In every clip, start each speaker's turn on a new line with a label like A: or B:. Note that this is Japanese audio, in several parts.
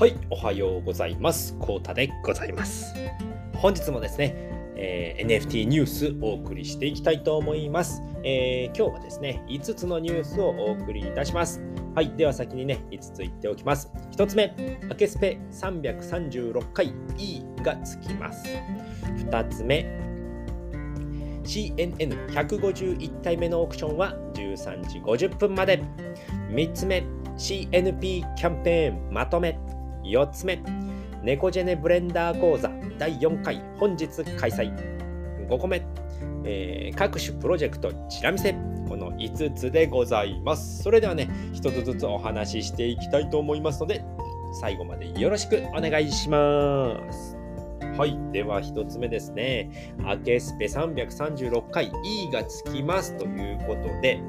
A: はい、おはようございます。コータでございます。本日もですね、えー NFT ニュースお送りしていきたいと思います、えー今日はですね、5つのニュースをお送りいたします。はい、では先にね、5つ言っておきます。1つ目、アケスペ336回 E がつきます。2つ目、CNN151 体目のオークションは13時50分まで。3つ目、CNP キャンペーンまとめ。4つ目、ネコジェネブレンダー講座第4回本日開催。5個目、えー各種プロジェクトチラ見せ。この5つでございます。それではね、1つずつお話ししていきたいと思いますので、最後までよろしくお願いします。はい。では1つ目ですね。アケスペ336回 E がつきますということで、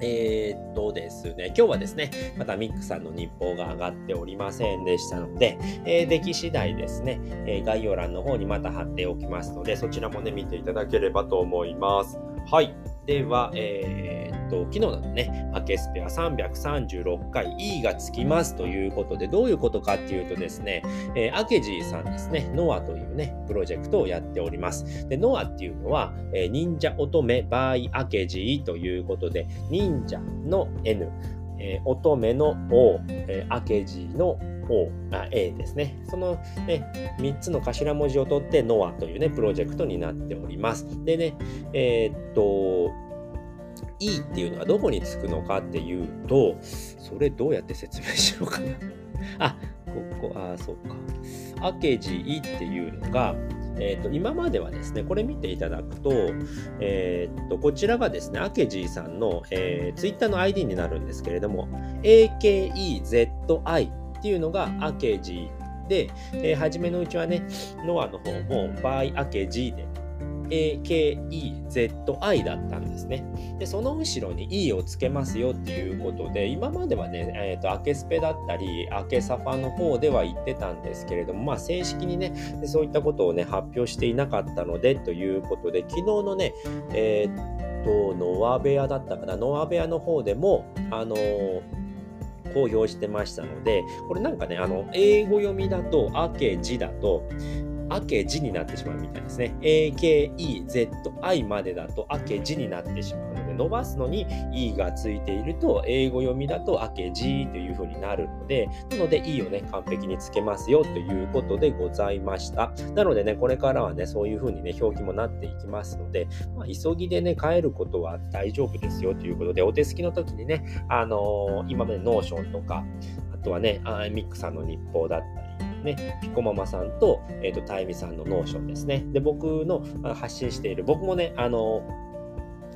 A: えーっとですね、今日はですね、またミックさんの日報が上がっておりませんでしたので、えー、出来次第ですね、えー概要欄の方にまた貼っておきますので、そちらもね、見ていただければと思います。はい。では、えーっと、昨日のね、アケスペア336回 E がつきますということで、どういうことかっていうとですね、えーアケジーさんですね、ノアというね、プロジェクトをやっております。で、ノアっていうのは、えー忍者乙女 by アケジーということで、忍者の N、えー乙女の O、えーアケジーの O、あ A ですね。その、ね、3つの頭文字を取ってノアというね、プロジェクトになっております。でね、えーっと、E っていうのはどこにつくのかっていうと、それどうやって説明しようかな。あ、ここ、あ、そうか。アケジーっていうのが、えー、と今まではですね、これ見ていただくと、えー、とこちらがですね、アケジーさんの、えー、ツイッターの ID になるんですけれども、AKEZI っていうのがアケジーで、えー初めのうちはね、ノアの方も by アケジーで AKEZI だったんですね。で、その後ろに E をつけますよっていうことで、今まではね、えー、とアケスペだったり、アケサファの方では言ってたんですけれども、まあ正式にね、そういったことをね、発表していなかったのでということで、昨日のね、えーと、ノアベアだったかな、ノアベアの方でも、あのー公表してましたので、これなんかね、あの、英語読みだと、アケジだと、アケジになってしまうみたいですね。AKEZI までだとアケジになってしまうので、伸ばすのに E がついていると、英語読みだとアケジという風になるので、なので E をね、完璧につけますよということでございました。なのでね、これからはね、そういう風にね、表記もなっていきますので、まあ、急ぎでね、変えることは大丈夫ですよということで、お手すきの時にね、あのー今までノーションとか、あとはね、あミックさんの日報だったり、ね、ピコママさんと、えっ、と、タイミさんのノーションですね。で、僕の発信している、僕もね、あの、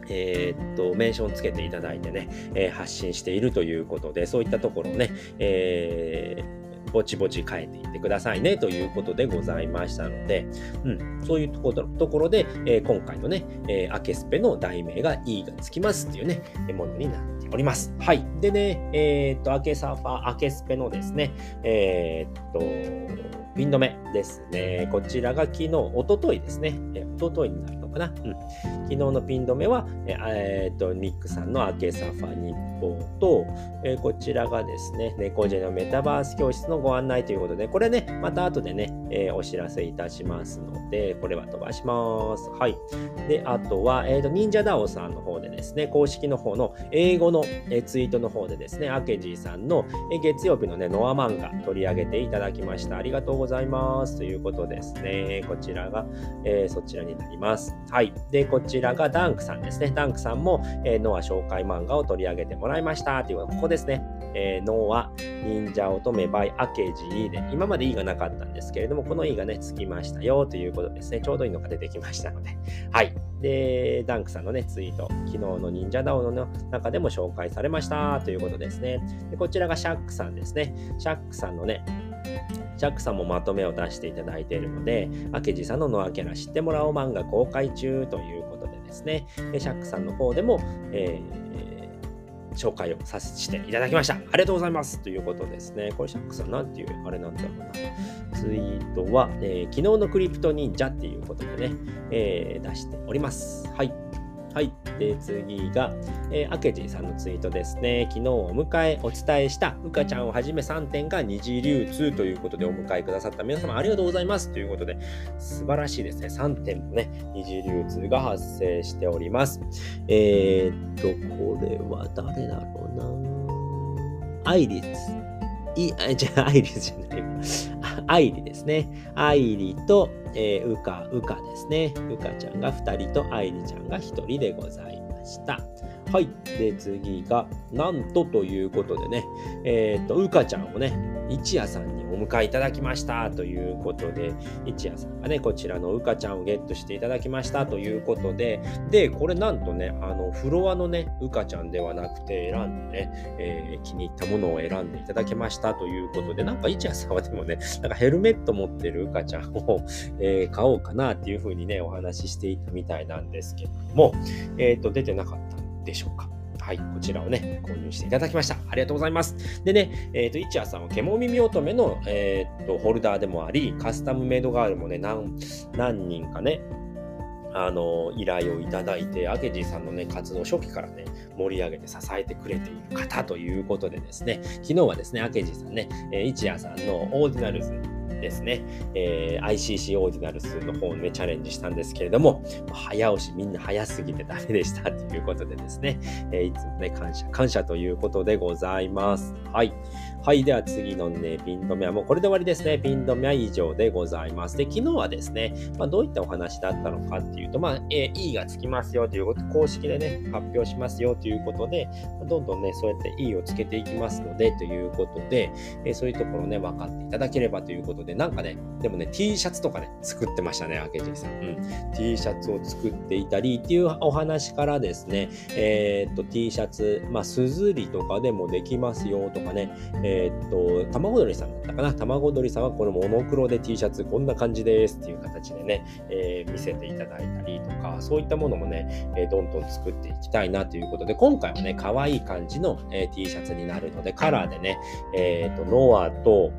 A: えーっと、メンションつけていただいてね、えー発信しているということで、そういったところをね、えーぼちぼち変えていってくださいねということでございましたので、うん、そういうところところで、えー今回のね、えーアケスペの題名が E がつきますっていうね、ものになっております。はい。でね、えーっと、アケサーファー、アケスペのですね、えーっと、ピン止めですね。こちらが昨日、一昨日ですね。え一昨日になるのかな。うん。昨日のピン止めは、えーっと、ミックさんのアケサファ日報と、えーこちらがですね、猫ジェのメタバース教室のご案内ということで、これね、また後でね、えーお知らせいたしますので、これは飛ばします。はい。で、あとは、えーと、忍者ダオさんの方でですね、公式の方の英語の、えーツイートの方でですね、アケジーさんの、えー月曜日のね、ノア漫画取り上げていただきました。ありがとうございます。ということですね。こちらが、えーそちらになります。はい。で、こちらがダンクさんですね。ダンクさんも、えーノア紹介漫画を取り上げてもらいました。というこ、ここですね。えーノア、忍者乙女 by アケジーで、今まで E がなかったんですけれども、この E がね、つきましたよということですね。ちょうどいいのが出てきましたので。はい。で、ダンクさんのね、ツイート、昨日の忍者ダオの中でも紹介されましたということですね。でこちらがシャックさんですね。シャックさんのね、シャックさんもまとめを出していただいているので、アケジさんのノアキャラ知ってもらおう漫画公開中ということでですね、でシャックさんの方でも、えー紹介をさせていただきました。ありがとうございますということですね。これシャックさんなんていうあれなんだろうな。ツイートは、えー昨日のクリプト忍者っていうことでね、えー出しております。はい。で、次が、えー、明治さんのツイートですね。昨日お迎え、お伝えした、うかちゃんをはじめ3点が二次流通ということでお迎えくださった皆様ありがとうございますということで、素晴らしいですね。3点のね、二次流通が発生しております。えー、っと、これは誰だろうなアイリス。い、あ、じゃあ、アイリスじゃないわ。アイリですね。アイリと、えー、ウカ、ウカですね。ウカちゃんが2人とアイリちゃんが1人でございました。はい。で、次が、なんとということでね、えっ、と、ウカちゃんをね、一夜さんにお迎えいただきましたということで、一夜さんがね、こちらのうかちゃんをゲットしていただきましたということで、で、これなんとね、あの、フロアのね、うかちゃんではなくて選んでね、えー、気に入ったものを選んでいただきましたということで、なんか一夜さんはでもね、なんかヘルメット持ってるうかちゃんを、えー、買おうかなっていうふうにね、お話ししていたみたいなんですけども、えっ、ー、と、出てなかったんでしょうか？はい、こちらをね、購入していただきました。ありがとうございます。でね、えっ、ー、と、一夜さんは獣耳乙女の、えっ、ー、と、ホルダーでもあり、カスタムメイドガールもね、何、何人かね、あの、依頼をいただいて、アケジーさんのね、活動初期からね、盛り上げて支えてくれている方ということでですね、昨日はですね、アケジーさんね、えー、一夜さんのオーディナルズですね、えー、ICC オーディナルスの方にね、チャレンジしたんですけれども、早押しみんな早すぎてダメでしたということでですね、えー、いつもね、感謝、感謝ということでございます。はい。はい。では次のね、ピン止めはもうこれで終わりですね。ピン止めは以上でございます。で、昨日はですね、まあ、どういったお話だったのかっていうと、まあ、えー、E がつきますよということ、公式でね、発表しますよということで、どんどんね、そうやって E をつけていきますので、ということで、えー、そういうところね、分かっていただければということで、なんかね、でもね、T シャツとかね、作ってましたね、明治さん。うん。T シャツを作っていたりっていうお話からですね、えー、っと、T シャツ、まあ、すずりとかでもできますよとかね、えー、えっと、卵鳥さんだったかな？卵鳥さんはこのモノクロで T シャツこんな感じですっていう形でね、えー、見せていただいたりとか、そういったものもね、えー、どんどん作っていきたいなということで、今回はね、可愛い感じの、えー、T シャツになるので、カラーでね、えっ、と、ノアと、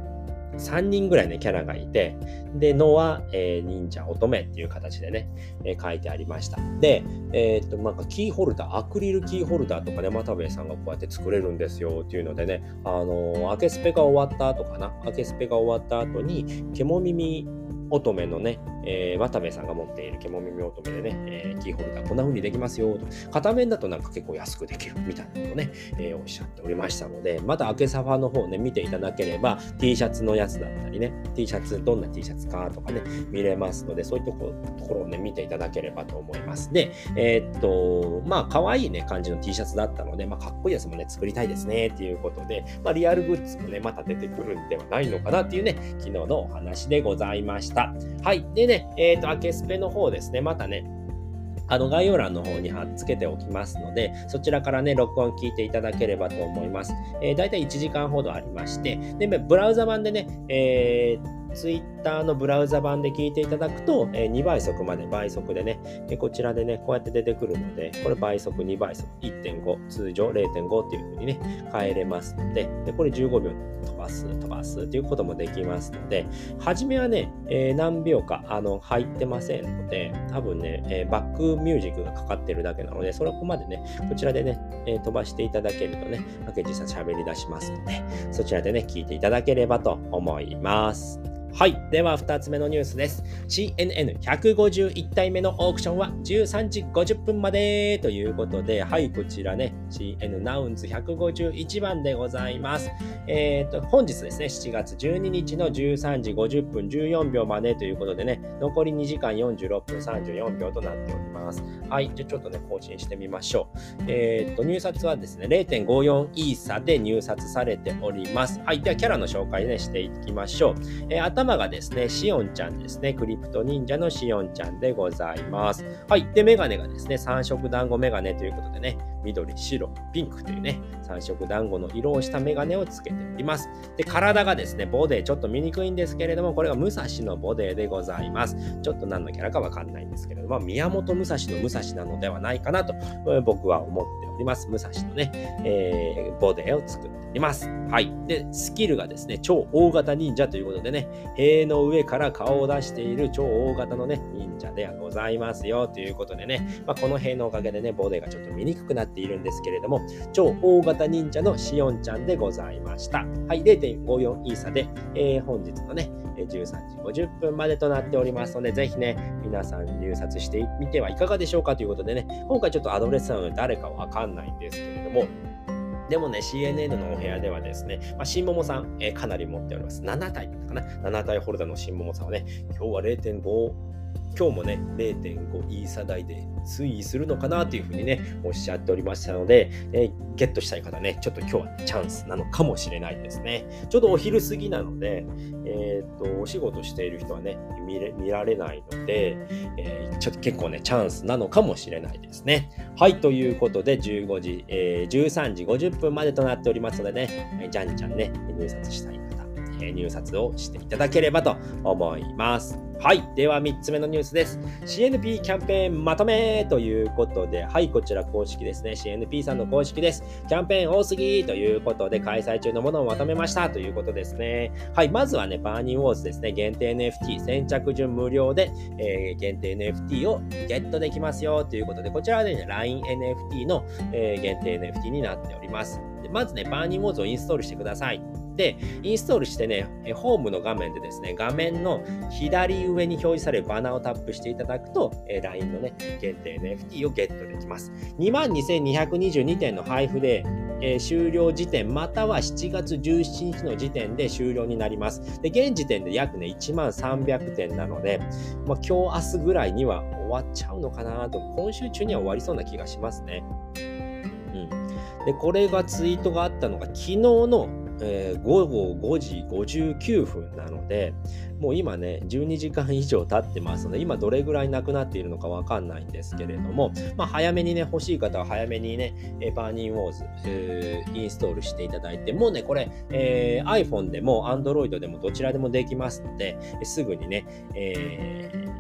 A: 3人ぐらいね、キャラがいて、で、のは、えー、忍者乙女っていう形でね、えー、書いてありました。で、えー、っと、なんかキーホルダー、アクリルキーホルダーとかね、又兵衛さんがこうやって作れるんですよっていうのでね、あのー、アケスペが終わった後かな、アケスペが終わった後に、ケモミミ乙女のね、えー、渡部さんが持っている獣耳乙女でね、えー、キーホルダーこんな風にできますよと。片面だとなんか結構安くできるみたいなことをね、えー、おっしゃっておりましたので、また明けサファの方ね、見ていただければ T シャツのやつだったりね、T シャツ、どんな T シャツかとかね、見れますので、そういうところをね、見ていただければと思います。で、えー、っと、まあ、可愛いね、感じの T シャツだったので、まあ、かっこいいやつもね、作りたいですね、っていうことで、まあ、リアルグッズもね、また出てくるんではないのかなっていうね、昨日のお話でございました。はい。でね、えっ、ー、と、アケスペの方ですね、またね、あの概要欄の方に貼っつけておきますので、そちらからね、録音聞いていただければと思います。えー、大体1時間ほどありまして、で、ブラウザ版でね、えー Twitter のブラウザ版で聞いていただくと、えー、2倍速まで倍速でね、え、こちらでね、こうやって出てくるので、これ倍速、2倍速、1.5、通常0.5っていう風にね、変えれますので、でこれ15秒飛ばす、飛ばすっていうこともできますので、初めはね、えー、何秒かあの入ってませんので、多分ね、えバックミュージックがかかってるだけなので、それこまでね、こちらでね、え飛ばしていただけるとね、明智さん喋り出しますので、そちらでね、聞いていただければと思います。はい。では、2つ目のニュースです。CNN151 体目のオークションは13時50分までということで、はい、こちらね、CN ナウンズ151番でございます。えっ、ー、と、本日ですね、7月12日の13時50分14秒までということでね、残り2時間46分34秒となっております。はい。じゃちょっとね、更新してみましょう。えっ、と、入札はですね、0.54イーサで入札されております。はい。では、キャラの紹介ね、していきましょう。えー頭がですね、シオンちゃんですね。クリプト忍者のシオンちゃんでございます。はい。で、メガネがですね、三色団子メガネということでね、緑、白、ピンクというね、三色団子の色をしたメガネをつけております。で、体がですね、ボデー、ちょっと見にくいんですけれども、これが武蔵のボデーでございます。ちょっと何のキャラかわかんないんですけれども、宮本武蔵の武蔵なのではないかなと、僕は思っております。武蔵のね、えー、ボデーを作ってります。はい。で、スキルがですね、超大型忍者ということでね、塀の上から顔を出している超大型のね、忍者ではございますよということでね、まあ、この塀のおかげでね、ボディがちょっと見にくくなっているんですけれども、超大型忍者のしおんちゃんでございました。はい、0.54イーサで、えー、本日のね、13時50分までとなっておりますので、ぜひね、皆さん入札してみてはいかがでしょうかということでね、今回ちょっとアドレスなので誰かわかんないんですけれども、でもね、CNN のお部屋ではですね、まあ、新桃さん、えー、かなり持っております。7体だったかな ?7 体ホルダーの新桃さんはね、今日は0.5、今日もね、0.5イーサ台で推移するのかなというふうにね、おっしゃっておりましたので、えー、ゲットしたい方ね、ちょっと今日はチャンスなのかもしれないですね。ちょうどお昼過ぎなので、えっ、と、お仕事している人はね、見れ見られないので、えー、ちょっと結構ね、チャンスなのかもしれないですね。はい、ということで、15時、え、13時50分までとなっておりますのでね、じゃんじゃんね、入札したい、入札をしていただければと思います。はい。では3つ目のニュースです。CNP キャンペーンまとめということで、はい、こちら公式ですね。CNP さんの公式です。キャンペーン多すぎということで、開催中のものをまとめましたということですね。はい、まずはね、バーニーウォーズですね。限定 NFT、先着順無料で、えー、限定 NFT をゲットできますよということで、こちらはね、LINENFT の、えー、限定 NFT になっております。でまずね、バーニーウォーズをインストールしてください。で、インストールしてね、ホームの画面でですね、画面の左上に表示されるバナーをタップしていただくと、LINE のね、限定 NFT をゲットできます。22,222点の配布で、え、終了時点または7月17日の時点で終了になります。で、現時点で約ね、1万300点なので、まあ、今日明日ぐらいには終わっちゃうのかなと、今週中には終わりそうな気がしますね。うん。で、これがツイートがあったのが昨日のえー、午後5時59分なので、もう今ね、12時間以上経ってますので、今どれぐらいなくなっているのかわかんないんですけれども、まあ、早めにね、欲しい方は早めにね、えバーニンウォーズ、えー、インストールしていただいて、もうね、これ、えー、iPhone でも Android でもどちらでもできますので、すぐにね、えー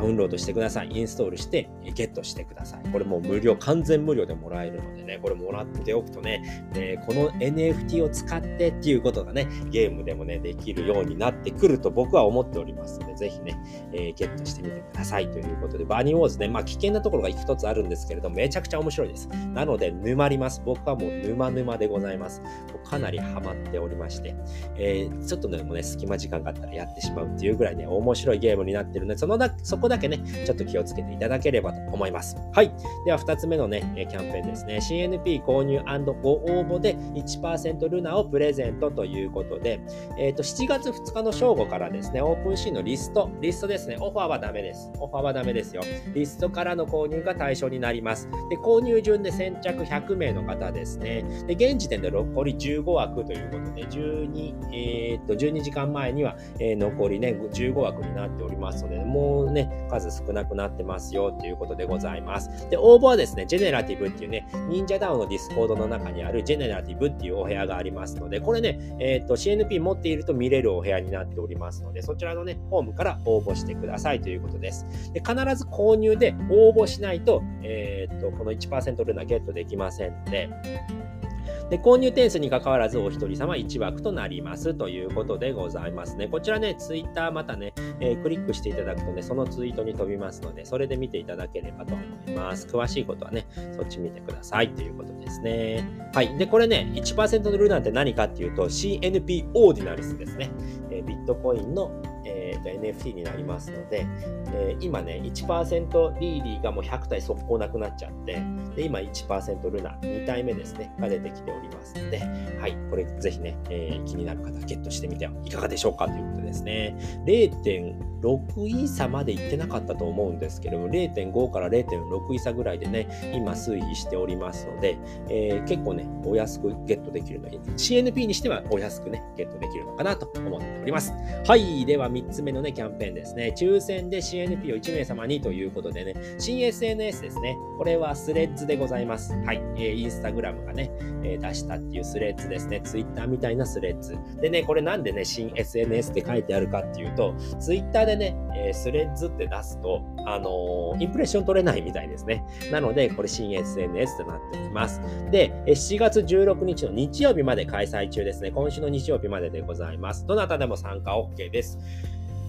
A: ダウンロードしてください。インストールしてゲットしてください。これもう無料、完全無料でもらえるのでね、これもらっておくとね、えこの NFT を使ってっていうことがね、ゲームでもね、できるようになってくると僕は思っておりますので、ぜひね、えー、ゲットしてみてくださいということで、バニーウォーズね、まあ危険なところが一つあるんですけれど、めちゃくちゃ面白いです。なので、沼ります。僕はもう沼沼でございます。かなりハマっておりまして、えー、ちょっとでもね、隙間時間があったらやってしまうっていうぐらいね、面白いゲームになってるので、そのだそこだけね、ちょっと気をつけていただければと思います。はい。では、2つ目のね、キャンペーンですね。CNP 購入ご応募で1%ルナをプレゼントということで、えっ、ー、と、7月2日の正午からですね、オープンシーンのリスト、リストですね、オファーはダメです。オファーはダメですよ。リストからの購入が対象になります。で、購入順で先着100名の方ですね。で、現時点で残り15枠ということで、12、えっ、と、12時間前には、えー、残りね、15枠になっておりますので、もうね、数少なくなってますよということでございます。で、応募はですね、ジェネラティブっていうね、忍者 DAO のディスコードの中にあるジェネラティブっていうお部屋がありますので、これね、えっ、と、CNP 持っていると見れるお部屋になっておりますので、そちらのね、ホームから応募してくださいということです。で、必ず購入で応募しないと、えっ、と、この1%ルナゲットできませんので、で、購入点数に関わらずお一人様1枠となりますということでございますね。こちらね、ツイッターまたね、えー、クリックしていただくとね、そのツイートに飛びますので、それで見ていただければと思います。詳しいことはね、そっち見てくださいということですね。はい。で、これね、1%のルーナーって何かっていうと、CNP オーディナリスですね。えー、ビットコインのえ、と NFT になりますので、えー、今ね、1%リーリーがもう100体速攻なくなっちゃって、で今1%ルナ、2体目ですね、が出てきておりますので、はい、これぜひね、えー、気になる方ゲットしてみてはいかがでしょうかということですね。0.6イーサまでいってなかったと思うんですけども、0.5から0.6イーサぐらいでね、今推移しておりますので、えー、結構ね、お安くゲットできるのに、CNP にしてはお安くね、ゲットできるのかなと思っております。はい、では3つ目のね、キャンペーンですね。抽選で CNP を1名様にということでね、新 SNS ですね。これはスレッズでございます。はい。えー、インスタグラムがね、えー、出したっていうスレッズですね、Twitter みたいなスレッズ。でね、これなんでね、新 SNS って書いてあるかっていうと、Twitter でね、えー、スレッズって出すと、あのー、インプレッション取れないみたいですね。なので、これ新 SNS となっております。で、7月16日の日曜日まで開催中ですね。今週の日曜日まででございます。どなたでも参加 OK です。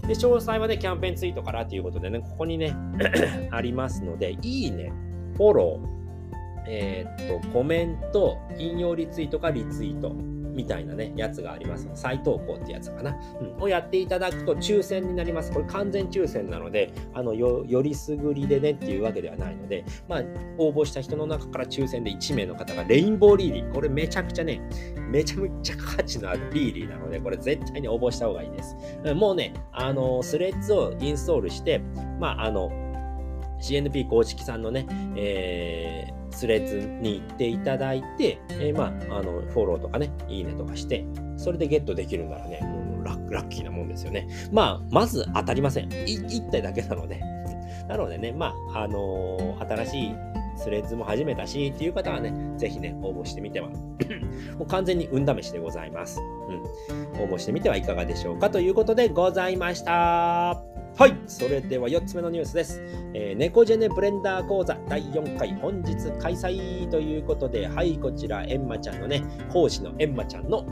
A: で、詳細はね、キャンペーンツイートからということでね、ここにね、ありますので、いいね、フォロー、えー、っと、コメント、引用リツイートかリツイート。みたいなね、やつがあります。再投稿ってやつかな、うん。をやっていただくと抽選になります。これ完全抽選なので、あの、よ、りすぐりでねっていうわけではないので、まあ、応募した人の中から抽選で1名の方がレインボーリーリー。これめちゃくちゃね、めちゃめちゃ価値のあるリーリーなので、これ絶対に応募した方がいいです。もうね、あの、スレッズをインストールして、まあ、あの、CNP 公式さんのね、えー、スレッズに行っていただいて、えー、まあ、あの、フォローとかね、いいねとかして、それでゲットできるならね、もうラッキーなもんですよね。まあ、まず当たりません。1体だけなので。なのでね、まあ、あのー、新しいスレッズも始めたしっていう方はね、ぜひね、応募してみては、もう完全に運試しでございます。うん。応募してみてはいかがでしょうかということでございました。はい、それでは4つ目のニュースです。えー、猫ジェネブレンダー講座第4回本日開催ということで、はい、こちら、エンマちゃんのね、講師のエンマちゃんの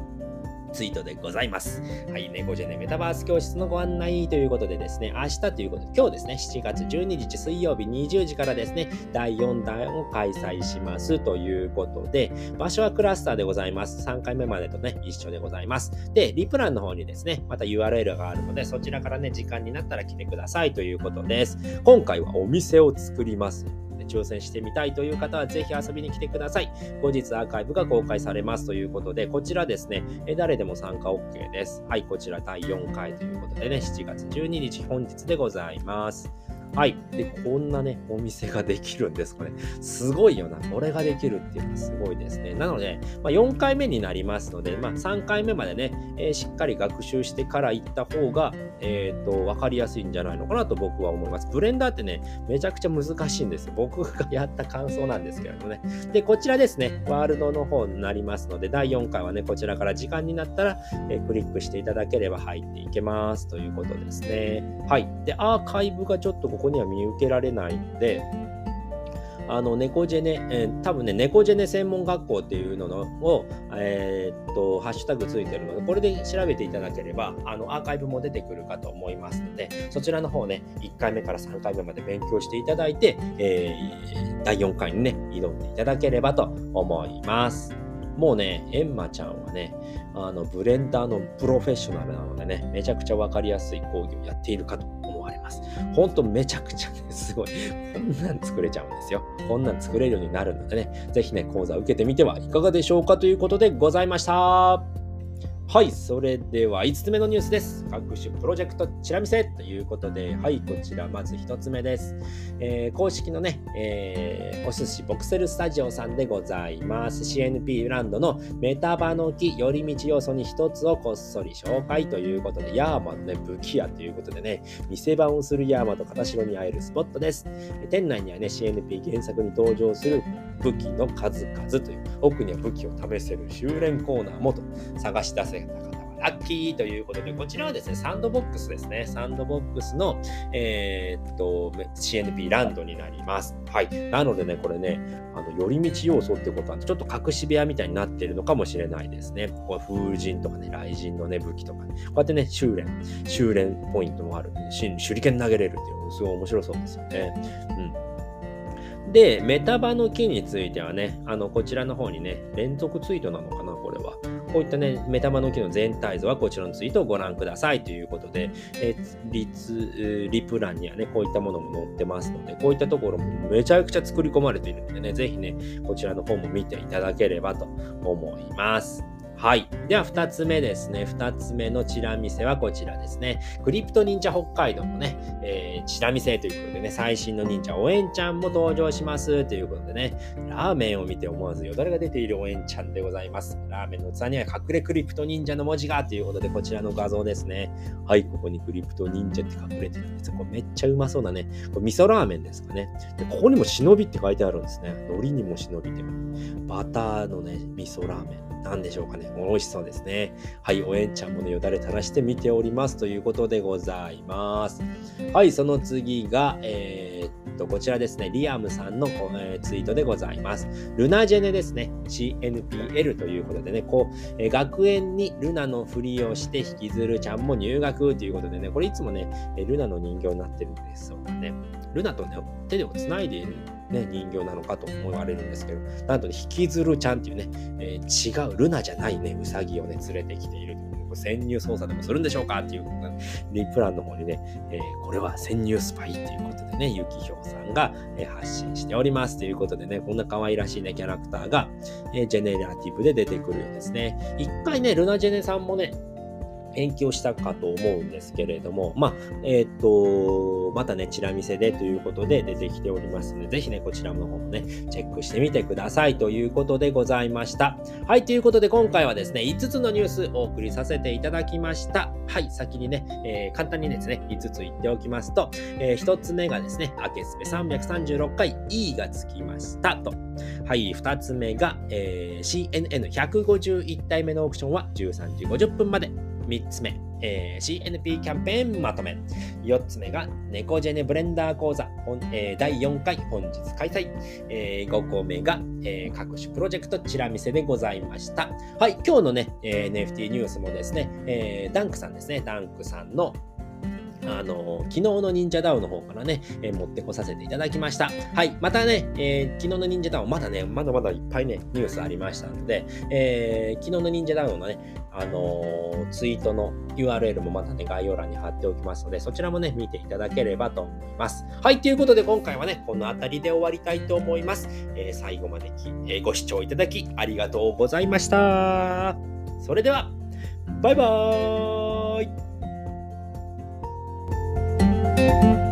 A: ツイートでございます。はい、猫ジェネメタバース教室のご案内ということでですね、明日ということで、今日ですね、7月12日水曜日20時からですね、第4弾を開催しますということで、場所はクラスターでございます。3回目までとね、一緒でございます。で、リプランの方にですね、また URL があるので、そちらからね、時間になったら来てくださいということです。今回はお店を作ります。挑戦してみたいという方はぜひ遊びに来てください。後日アーカイブが公開されますということで、こちらですね、え誰でも参加 OK です。はい、こちら第4回ということでね、7月12日本日でございます。はい。で、こんなね、お店ができるんです。これ、すごいよな。これができるっていうのはすごいですね。なので、まあ、4回目になりますので、まあ、3回目までね、えー、しっかり学習してから行った方が、えっ、と、わかりやすいんじゃないのかなと僕は思います。ブレンダーってね、めちゃくちゃ難しいんですよ。僕がやった感想なんですけれどもね。で、こちらですね、ワールドの方になりますので、第4回はね、こちらから時間になったら、えー、クリックしていただければ入っていけますということですね。はい。で、アーカイブがちょっとここには見受けられないので、あの、猫ジェネ、えー、多分ね、猫ジェネ専門学校っていうのを、えー、っと、ハッシュタグついてるので、これで調べていただければ、あの、アーカイブも出てくるかと思いますので、そちらの方ね、1回目から3回目まで勉強していただいて、えー、第4回にね、挑んでいただければと思います。もうね、エンマちゃんはね、あの、ブレンダーのプロフェッショナルなのでね、めちゃくちゃ分かりやすい講義をやっているかと思われます。ほんとめちゃくちゃね、すごい。こんなん作れちゃうんですよ。こんなん作れるようになるのでね、ぜひね、講座を受けてみてはいかがでしょうかということでございました。はい、それでは5つ目のニュースです。各種プロジェクトチラ見せということで、はい、こちらまず1つ目です。えー、公式のね、えー、お寿司ボクセルスタジオさんでございます。CNP ランドのメタバの木寄り道要素に1つをこっそり紹介ということで、ヤーマのね、武器屋ということでね、店番をするヤーマと片白に会えるスポットです。店内にはね、CNP 原作に登場する武器の数々という、奥には武器を試せる修練コーナーもと探し出せた方はラッキーということで、こちらはですね、サンドボックスですね。サンドボックスの、えー、っと、CNP ランドになります。はい。なのでね、これね、あの、寄り道要素ってことは、ちょっと隠し部屋みたいになってるのかもしれないですね。こう風神とかね、雷神のね、武器とか、ね、こうやってね、修練、修練ポイントもあるんで、手裏剣投げれるっていうのすごい面白そうですよね。うん。で、メタバの木についてはね、あの、こちらの方にね、連続ツイートなのかな、これは。こういったね、メタバの木の全体像はこちらのツイートをご覧くださいということで、えリツ、リプ欄にはね、こういったものも載ってますので、こういったところもめちゃくちゃ作り込まれているのでね、ぜひね、こちらの方も見ていただければと思います。はい。では、二つ目ですね。二つ目のチラ見せはこちらですね。クリプト忍者北海道のね、えー、チラ見せということでね、最新の忍者、おえんちゃんも登場しますということでね、ラーメンを見て思わずよだれが出ているおえんちゃんでございます。ラーメンの器には隠れクリプト忍者の文字がということで、こちらの画像ですね。はい、ここにクリプト忍者って隠れてるんですこれめっちゃうまそうなね、これ味噌ラーメンですかね。でここにも忍びって書いてあるんですね。海苔にも忍びて、バターのね、味噌ラーメン。何でしょうかね。美味しそうですね。はい、おえんちゃんもね、よだれ垂らして見ておりますということでございます。はい、その次が、えー、っと、こちらですね、リアムさんの、えー、ツイートでございます。ルナジェネですね。CNPL ということでね、こう、えー、学園にルナのふりをして引きずるちゃんも入学ということでね、これいつもね、ルナの人形になってるんですよね。ルナとね、手をつないでいるね、人形なのかと思われるんですけど、なんとね、引きずるちゃんっていうね、えー、違うルナじゃないね、うさぎをね、連れてきているという。潜入捜査でもするんでしょうかっていうリプランの方にね、えー、これは潜入スパイっていうことでね、ゆきひょうさんが、えー、発信しておりますということでね、こんな可愛らしいね、キャラクターが、えー、ジェネラティブで出てくるようですね。一回ね、ルナジェネさんもね、延期をしたかと思うんですけれども、まあ、えっ、ー、と、またね、チラ見せでということで出てきておりますので、ぜひね、こちらの方もね、チェックしてみてくださいということでございました。はい、ということで今回はですね、5つのニュースお送りさせていただきました。はい、先にね、えー、簡単にですね、5つ言っておきますと、えー、1つ目がですね、アケスペ336回 E がつきましたと。はい、2つ目が、えー、CNN151 体目のオークションは13時50分まで。3つ目、えー、CNP キャンペーンまとめ。4つ目が、猫ジェネブレンダー講座、本えー、第4回本日開催。えー、5個目が、えー、各種プロジェクトチラ見せでございました。はい、今日のね、えー、NFT ニュースもですね、えー、ダンクさんですね、ダンクさんのあの、昨日の忍者ダウの方からね、えー、持ってこさせていただきました。はい。またね、えー、昨日の忍者ダウン、まだね、まだまだいっぱいね、ニュースありましたので、えー、昨日の忍者ダウンのね、あのツイートの URL もまたね、概要欄に貼っておきますので、そちらもね、見ていただければと思います。はい。ということで、今回はね、この辺りで終わりたいと思います。え最後までき、えご視聴いただきありがとうございました。それでは、バイバーイ Música